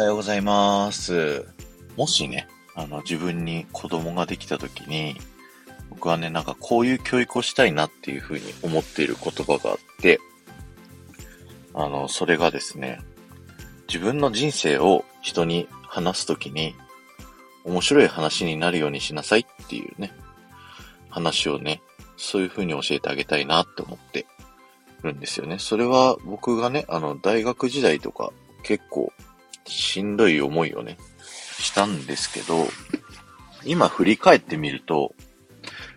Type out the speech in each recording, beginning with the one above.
おはようございます。もしね、あの、自分に子供ができた時に、僕はね、なんかこういう教育をしたいなっていうふうに思っている言葉があって、あの、それがですね、自分の人生を人に話すときに、面白い話になるようにしなさいっていうね、話をね、そういうふうに教えてあげたいなって思ってるんですよね。それは僕がね、あの、大学時代とか結構しんどい思いをね、したんですけど、今振り返ってみると、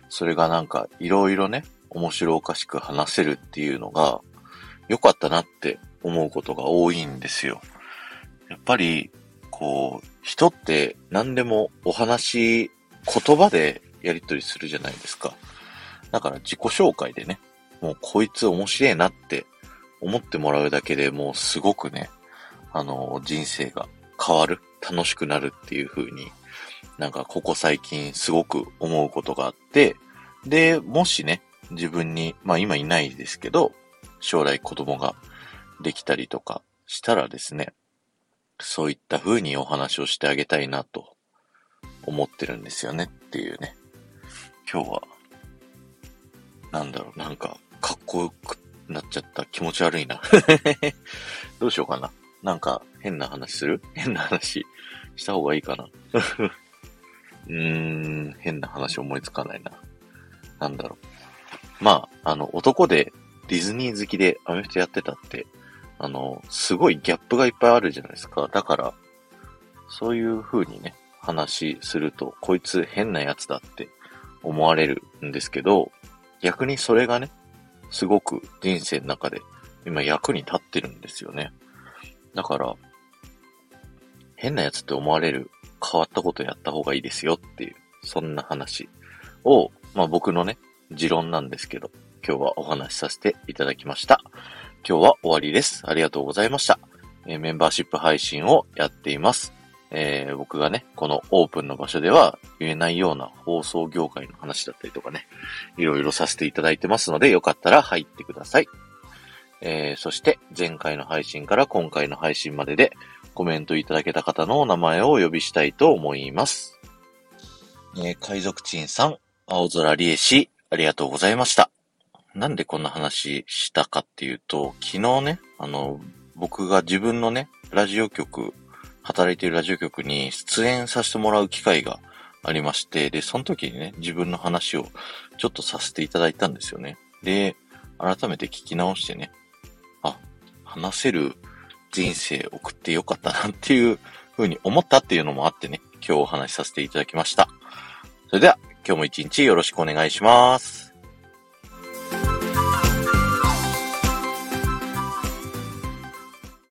それがなんかいろいろね、面白おかしく話せるっていうのが良かったなって思うことが多いんですよ。やっぱり、こう、人って何でもお話、言葉でやり取りするじゃないですか。だから自己紹介でね、もうこいつ面白いなって思ってもらうだけでもうすごくね、あの、人生が変わる、楽しくなるっていう風に、なんかここ最近すごく思うことがあって、で、もしね、自分に、まあ今いないですけど、将来子供ができたりとかしたらですね、そういった風にお話をしてあげたいなと思ってるんですよねっていうね。今日は、なんだろう、なんか、かっこよくなっちゃった気持ち悪いな。どうしようかな。なんか、変な話する？変な話した方がいいかな。うーん、変な話思いつかないな。なんだろう。まあ、あの、男でディズニー好きでアメフトやってたって、あの、すごいギャップがいっぱいあるじゃないですか。だから、そういう風にね、話すると、こいつ変なやつだって思われるんですけど、逆にそれがね、すごく人生の中で今役に立ってるんですよね。だから、変なやつって思われる変わったことやった方がいいですよっていう、そんな話を、まあ僕のね、持論なんですけど、今日はお話しさせていただきました。今日は終わりです。ありがとうございました。えーメンバーシップ配信をやっています。えー僕がね、このオープンの場所では言えないような放送業界の話だったりとかね、いろいろさせていただいてますので、よかったら入ってください。えーそして前回の配信から今回の配信まででコメントいただけた方のお名前をお呼びしたいと思います。えー海賊鎮さん、青空理恵氏、ありがとうございました。なんでこんな話したかっていうと、昨日ね、あの、僕が自分のね、ラジオ局、働いているラジオ局に出演させてもらう機会がありまして、で、その時にね、自分の話をちょっとさせていただいたんですよね。で、改めて聞き直してね、話せる人生送ってよかったなっていう風に思ったっていうのもあってね、今日お話しさせていただきました。それでは、今日も一日よろしくお願いします。